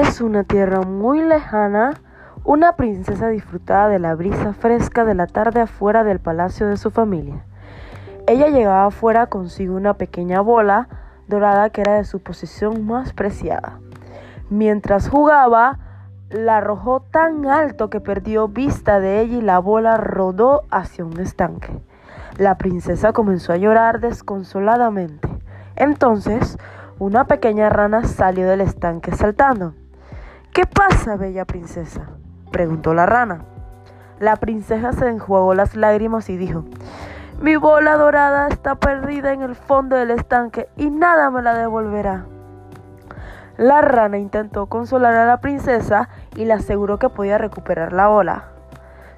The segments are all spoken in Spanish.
vez una tierra muy lejana, una princesa disfrutaba de la brisa fresca de la tarde afuera del palacio de su familia. Ella llevaba afuera consigo una pequeña bola dorada que era de su posesión más preciada. Mientras jugaba, la arrojó tan alto que perdió vista de ella y la bola rodó hacia un estanque. La princesa comenzó a llorar desconsoladamente. Entonces, una pequeña rana salió del estanque saltando. ¿Qué pasa, bella princesa? preguntó la rana. La princesa se enjuagó las lágrimas y dijo, mi bola dorada está perdida en el fondo del estanque y nada me la devolverá. La rana intentó consolar a la princesa y le aseguró que podía recuperar la bola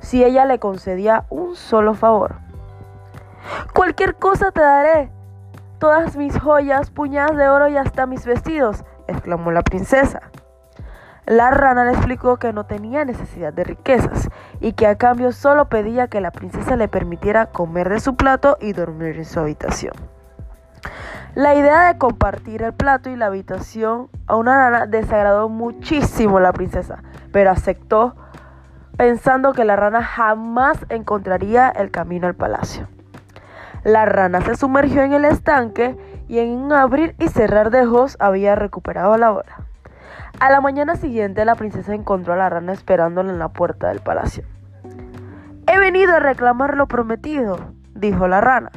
si ella le concedía un solo favor. Cualquier cosa te daré, todas mis joyas, puñadas de oro y hasta mis vestidos, exclamó la princesa. La rana le explicó que no tenía necesidad de riquezas y que a cambio solo pedía que la princesa le permitiera comer de su plato y dormir en su habitación. La idea de compartir el plato y la habitación a una rana desagradó muchísimo a la princesa, pero aceptó pensando que la rana jamás encontraría el camino al palacio. La rana se sumergió en el estanque y en un abrir y cerrar de ojos había recuperado la hora. A la mañana siguiente la princesa encontró a la rana esperándola en la puerta del palacio. He venido a reclamar lo prometido, dijo la rana.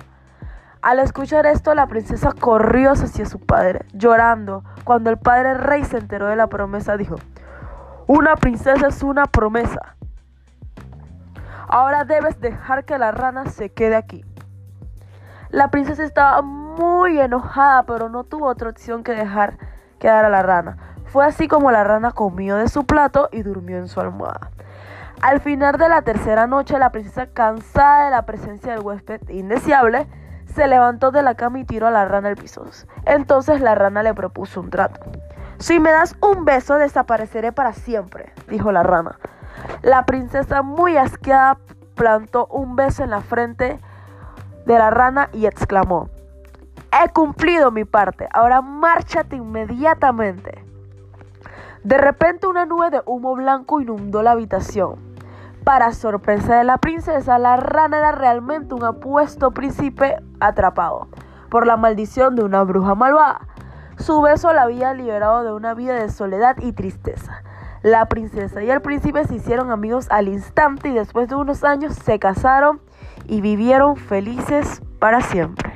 Al escuchar esto, la princesa corrió hacia su padre, llorando. Cuando el padre rey se enteró de la promesa, dijo, una princesa es una promesa. Ahora debes dejar que la rana se quede aquí. La princesa estaba muy enojada, pero no tuvo otra opción que dejar quedar a la rana. Fue así como la rana comió de su plato y durmió en su almohada. Al final de la tercera noche, la princesa, cansada de la presencia del huésped indeseable, se levantó de la cama y tiró a la rana al piso. Entonces la rana le propuso un trato. Si me das un beso, desapareceré para siempre, dijo la rana. La princesa, muy asqueada, plantó un beso en la frente de la rana y exclamó, He cumplido mi parte, ahora márchate inmediatamente. De repente una nube de humo blanco inundó la habitación. Para sorpresa de la princesa, la rana era realmente un apuesto príncipe atrapado por la maldición de una bruja malvada. Su beso la había liberado de una vida de soledad y tristeza. La princesa y el príncipe se hicieron amigos al instante y después de unos años se casaron y vivieron felices para siempre.